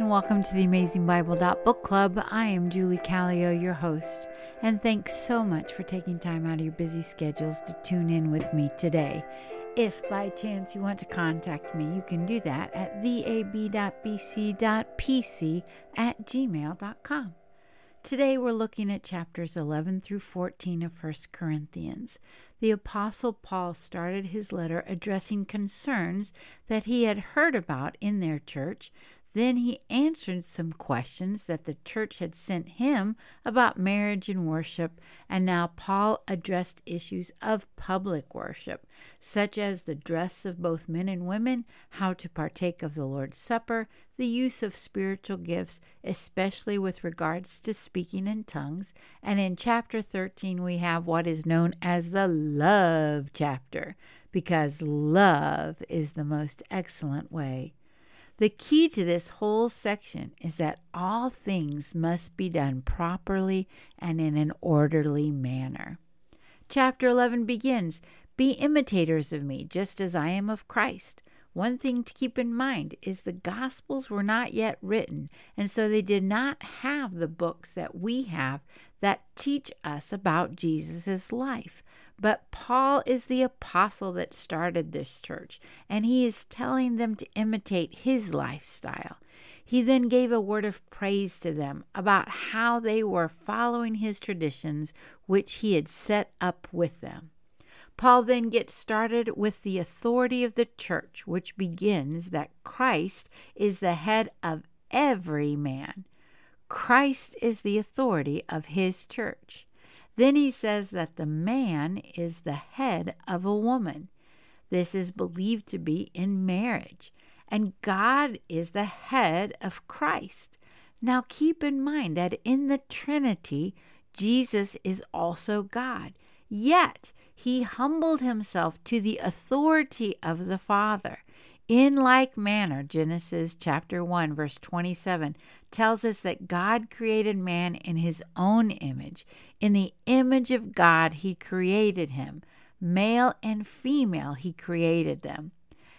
And welcome to the Amazing Bible Book Club. I am Julie Callio, your host, and thanks so much for taking time out of your busy schedules to tune in with me today. If by chance you want to contact me, you can do that at vab.bc.pc at gmail.com. Today we're looking at chapters 11 through 14 of 1 Corinthians. The Apostle Paul started his letter addressing concerns that he had heard about in their church then he answered some questions that the church had sent him about marriage and worship, and now Paul addressed issues of public worship, such as the dress of both men and women, how to partake of the Lord's Supper, the use of spiritual gifts, especially with regards to speaking in tongues. And in chapter 13, we have what is known as the love chapter, because love is the most excellent way the key to this whole section is that all things must be done properly and in an orderly manner. Chapter 11 begins Be imitators of me, just as I am of Christ. One thing to keep in mind is the Gospels were not yet written, and so they did not have the books that we have that teach us about Jesus' life. But Paul is the apostle that started this church, and he is telling them to imitate his lifestyle. He then gave a word of praise to them about how they were following his traditions, which he had set up with them. Paul then gets started with the authority of the church, which begins that Christ is the head of every man. Christ is the authority of his church. Then he says that the man is the head of a woman. This is believed to be in marriage, and God is the head of Christ. Now keep in mind that in the Trinity, Jesus is also God. Yet he humbled himself to the authority of the Father. In like manner, Genesis chapter 1 verse 27 tells us that God created man in his own image. In the image of God he created him. Male and female he created them.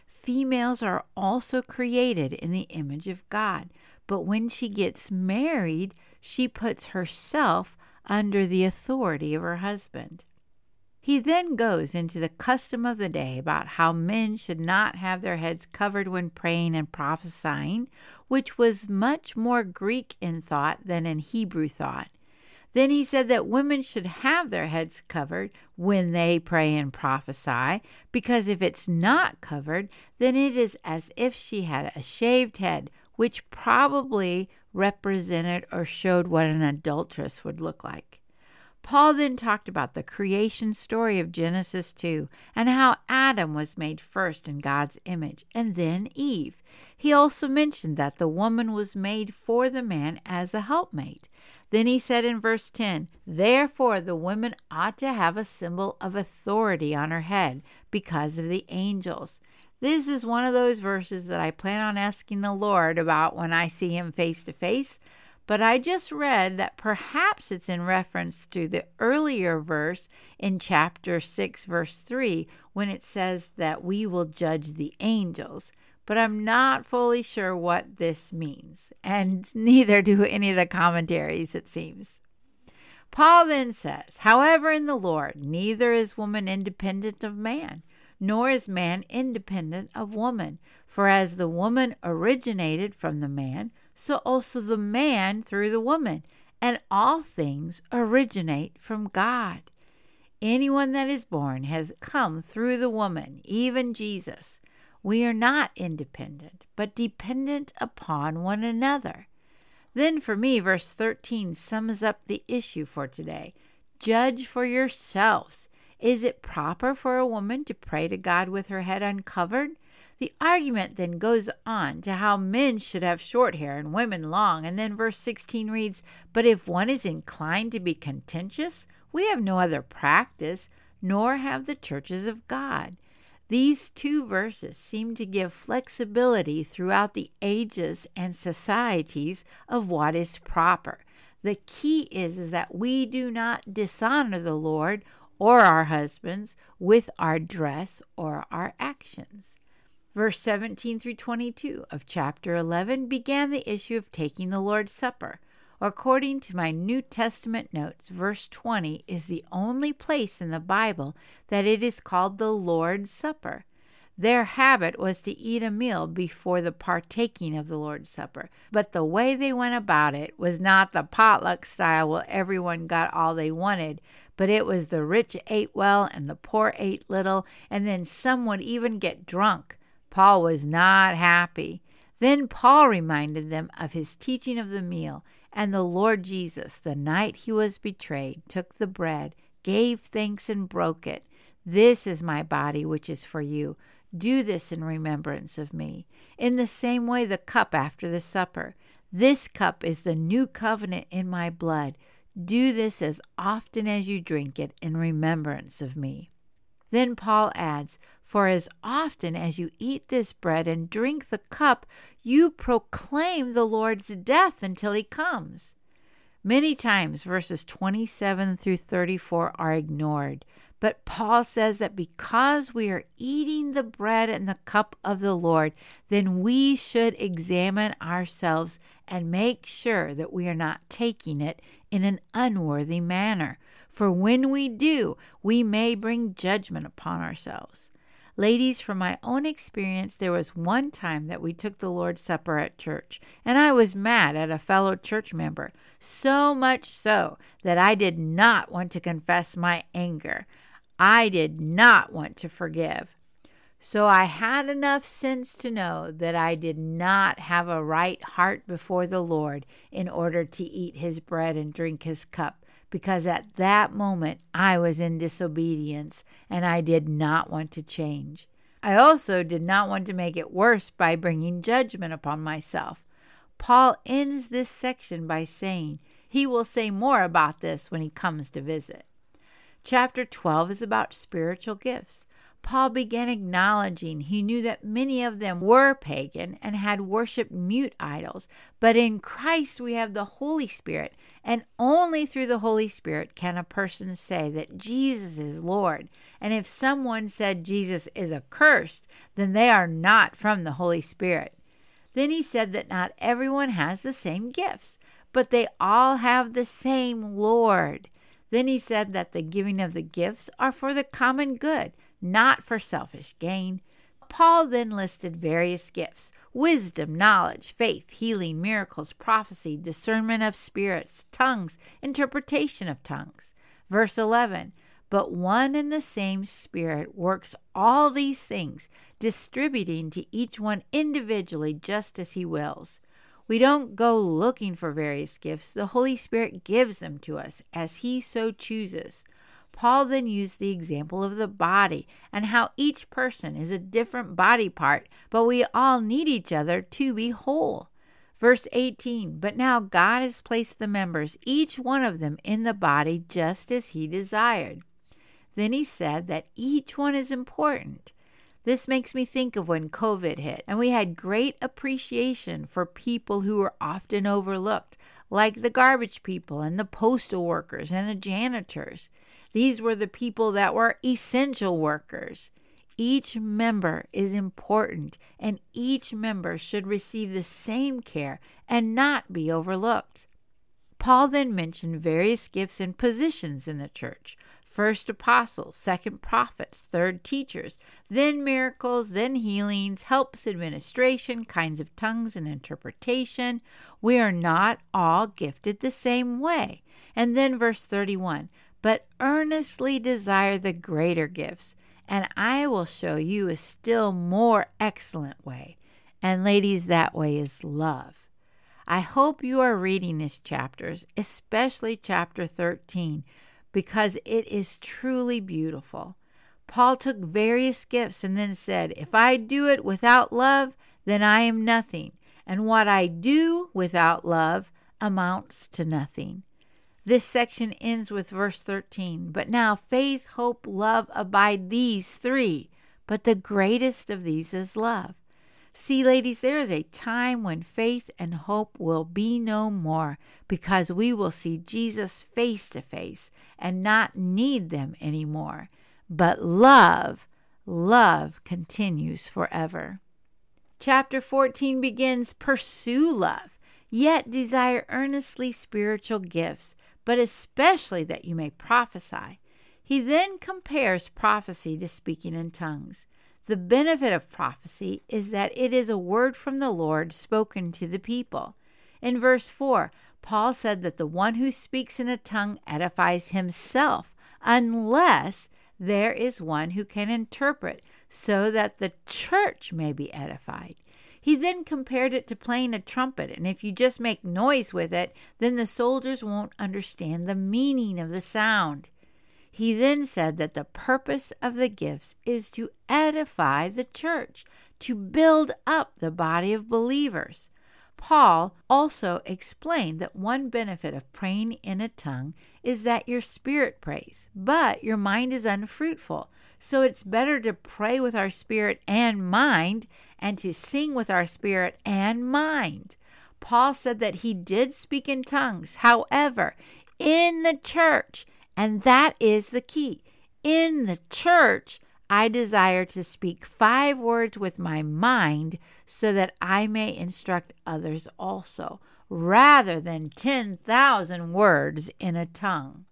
Females are also created in the image of God, but when she gets married, she puts herself under the authority of her husband. He then goes into the custom of the day about how men should not have their heads covered when praying and prophesying, which was much more Greek in thought than in Hebrew thought. Then he said that women should have their heads covered when they pray and prophesy, because if it's not covered, then it is as if she had a shaved head, which probably represented or showed what an adulteress would look like. Paul then talked about the creation story of Genesis 2 and how Adam was made first in God's image and then Eve. He also mentioned that the woman was made for the man as a helpmate. Then he said in verse 10, Therefore the woman ought to have a symbol of authority on her head because of the angels. This is one of those verses that I plan on asking the Lord about when I see him face to face but I just read that perhaps it's in reference to the earlier verse in chapter 6, verse 3, when it says that we will judge the angels. But I'm not fully sure what this means, and neither do any of the commentaries, it seems. Paul then says, However, in the Lord, neither is woman independent of man, nor is man independent of woman. For as the woman originated from the man, so also the man through the woman. And all things originate from God. Anyone that is born has come through the woman, even Jesus. We are not independent, but dependent upon one another. Then, for me, verse 13 sums up the issue for today. Judge for yourselves. Is it proper for a woman to pray to God with her head uncovered? The argument then goes on to how men should have short hair and women long, and then verse 16 reads, But if one is inclined to be contentious, we have no other practice, nor have the churches of God. These two verses seem to give flexibility throughout the ages and societies of what is proper. The key is, is that we do not dishonor the Lord or our husbands with our dress or our actions. Verse 17 through 22 of chapter 11 began the issue of taking the Lord's Supper. According to my New Testament notes, verse 20 is the only place in the Bible that it is called the Lord's Supper. Their habit was to eat a meal before the partaking of the Lord's Supper, but the way they went about it was not the potluck style where everyone got all they wanted, but it was the rich ate well and the poor ate little, and then some would even get drunk. Paul was not happy. Then Paul reminded them of his teaching of the meal, and the Lord Jesus, the night he was betrayed, took the bread, gave thanks, and broke it. This is my body, which is for you. Do this in remembrance of me. In the same way, the cup after the supper. This cup is the new covenant in my blood. Do this as often as you drink it in remembrance of me. Then Paul adds, For as often as you eat this bread and drink the cup, you proclaim the Lord's death until he comes. Many times verses 27 through 34 are ignored. But Paul says that because we are eating the bread and the cup of the Lord, then we should examine ourselves and make sure that we are not taking it in an unworthy manner. For when we do, we may bring judgment upon ourselves. Ladies, from my own experience, there was one time that we took the Lord's Supper at church, and I was mad at a fellow church member, so much so that I did not want to confess my anger. I did not want to forgive. So I had enough sense to know that I did not have a right heart before the Lord in order to eat his bread and drink his cup, because at that moment I was in disobedience and I did not want to change. I also did not want to make it worse by bringing judgment upon myself. Paul ends this section by saying he will say more about this when he comes to visit. Chapter 12 is about spiritual gifts. Paul began acknowledging he knew that many of them were pagan and had worshiped mute idols, but in Christ we have the Holy Spirit, and only through the Holy Spirit can a person say that Jesus is Lord. And if someone said Jesus is accursed, then they are not from the Holy Spirit. Then he said that not everyone has the same gifts, but they all have the same Lord. Then he said that the giving of the gifts are for the common good, not for selfish gain. Paul then listed various gifts wisdom, knowledge, faith, healing, miracles, prophecy, discernment of spirits, tongues, interpretation of tongues. Verse 11 But one and the same Spirit works all these things, distributing to each one individually just as he wills. We don't go looking for various gifts. The Holy Spirit gives them to us as He so chooses. Paul then used the example of the body and how each person is a different body part, but we all need each other to be whole. Verse 18 But now God has placed the members, each one of them, in the body just as He desired. Then he said that each one is important. This makes me think of when COVID hit, and we had great appreciation for people who were often overlooked, like the garbage people and the postal workers and the janitors. These were the people that were essential workers. Each member is important, and each member should receive the same care and not be overlooked. Paul then mentioned various gifts and positions in the church first apostles, second prophets, third teachers, then miracles, then healings, helps, administration, kinds of tongues, and interpretation. We are not all gifted the same way. And then verse 31 But earnestly desire the greater gifts, and I will show you a still more excellent way. And ladies, that way is love. I hope you are reading these chapters, especially chapter 13 because it is truly beautiful. Paul took various gifts and then said, If I do it without love, then I am nothing, and what I do without love amounts to nothing. This section ends with verse 13. But now faith, hope, love abide these three, but the greatest of these is love. See, ladies, there is a time when faith and hope will be no more because we will see Jesus face to face and not need them anymore. But love, love continues forever. Chapter 14 begins Pursue love, yet desire earnestly spiritual gifts, but especially that you may prophesy. He then compares prophecy to speaking in tongues. The benefit of prophecy is that it is a word from the Lord spoken to the people. In verse 4, Paul said that the one who speaks in a tongue edifies himself, unless there is one who can interpret, so that the church may be edified. He then compared it to playing a trumpet, and if you just make noise with it, then the soldiers won't understand the meaning of the sound. He then said that the purpose of the gifts is to edify the church, to build up the body of believers. Paul also explained that one benefit of praying in a tongue is that your spirit prays, but your mind is unfruitful. So it's better to pray with our spirit and mind and to sing with our spirit and mind. Paul said that he did speak in tongues, however, in the church, and that is the key. In the church, I desire to speak five words with my mind so that I may instruct others also, rather than 10,000 words in a tongue.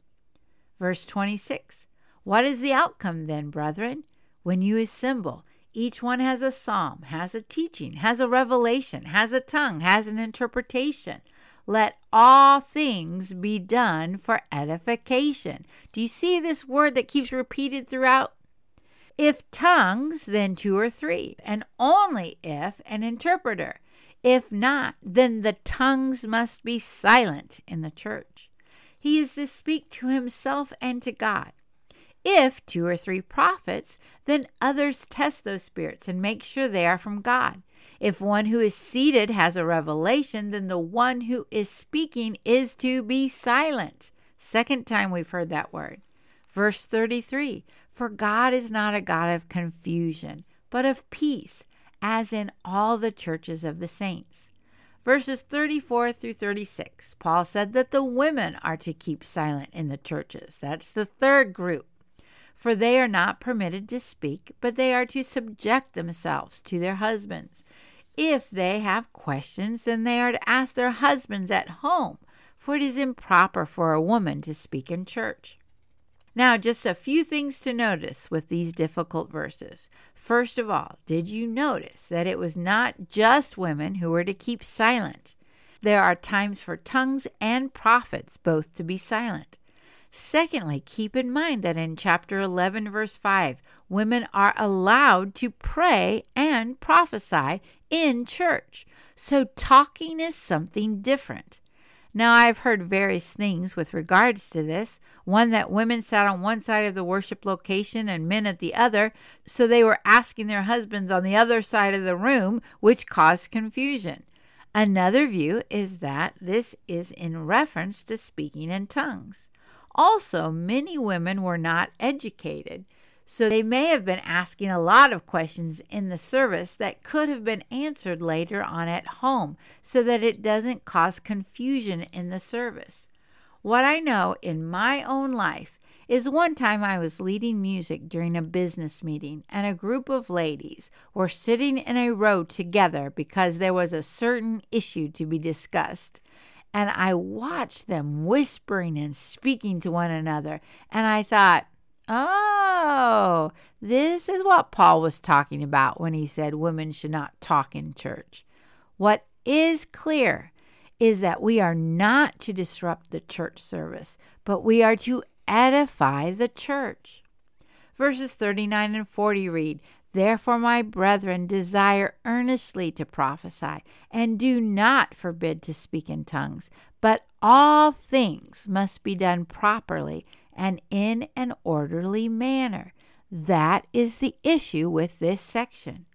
Verse 26 What is the outcome then, brethren? When you assemble, each one has a psalm, has a teaching, has a revelation, has a tongue, has an interpretation. Let all things be done for edification. Do you see this word that keeps repeated throughout if tongues, then two or three, and only if an interpreter. If not, then the tongues must be silent in the church. He is to speak to himself and to God. If two or three prophets, then others test those spirits and make sure they are from God. If one who is seated has a revelation, then the one who is speaking is to be silent. Second time we've heard that word. Verse 33 For God is not a God of confusion, but of peace, as in all the churches of the saints. Verses 34 through 36, Paul said that the women are to keep silent in the churches. That's the third group. For they are not permitted to speak, but they are to subject themselves to their husbands. If they have questions, then they are to ask their husbands at home, for it is improper for a woman to speak in church. Now, just a few things to notice with these difficult verses. First of all, did you notice that it was not just women who were to keep silent? There are times for tongues and prophets both to be silent. Secondly, keep in mind that in chapter 11, verse 5, women are allowed to pray and prophesy in church. So talking is something different. Now, I've heard various things with regards to this. One that women sat on one side of the worship location and men at the other, so they were asking their husbands on the other side of the room, which caused confusion. Another view is that this is in reference to speaking in tongues. Also, many women were not educated, so they may have been asking a lot of questions in the service that could have been answered later on at home so that it doesn't cause confusion in the service. What I know in my own life is one time I was leading music during a business meeting, and a group of ladies were sitting in a row together because there was a certain issue to be discussed. And I watched them whispering and speaking to one another, and I thought, Oh, this is what Paul was talking about when he said women should not talk in church. What is clear is that we are not to disrupt the church service, but we are to edify the church. Verses 39 and 40 read, Therefore, my brethren, desire earnestly to prophesy, and do not forbid to speak in tongues, but all things must be done properly and in an orderly manner. That is the issue with this section.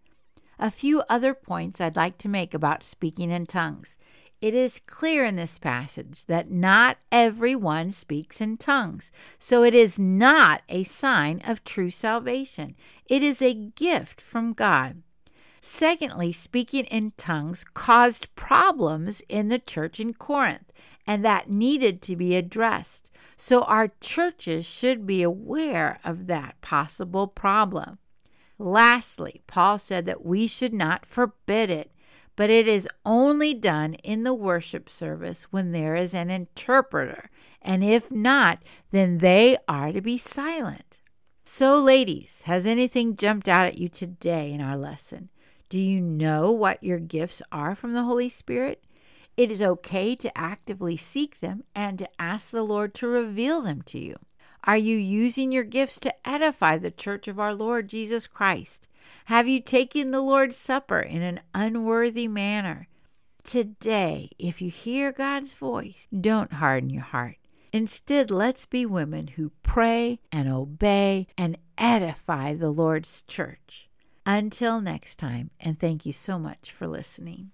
A few other points I'd like to make about speaking in tongues. It is clear in this passage that not everyone speaks in tongues, so it is not a sign of true salvation. It is a gift from God. Secondly, speaking in tongues caused problems in the church in Corinth, and that needed to be addressed. So our churches should be aware of that possible problem. Lastly, Paul said that we should not forbid it, but it is only done in the worship service when there is an interpreter, and if not, then they are to be silent. So, ladies, has anything jumped out at you today in our lesson? Do you know what your gifts are from the Holy Spirit? It is okay to actively seek them and to ask the Lord to reveal them to you. Are you using your gifts to edify the church of our Lord Jesus Christ? Have you taken the Lord's Supper in an unworthy manner? Today, if you hear God's voice, don't harden your heart. Instead, let's be women who pray and obey and edify the Lord's church. Until next time, and thank you so much for listening.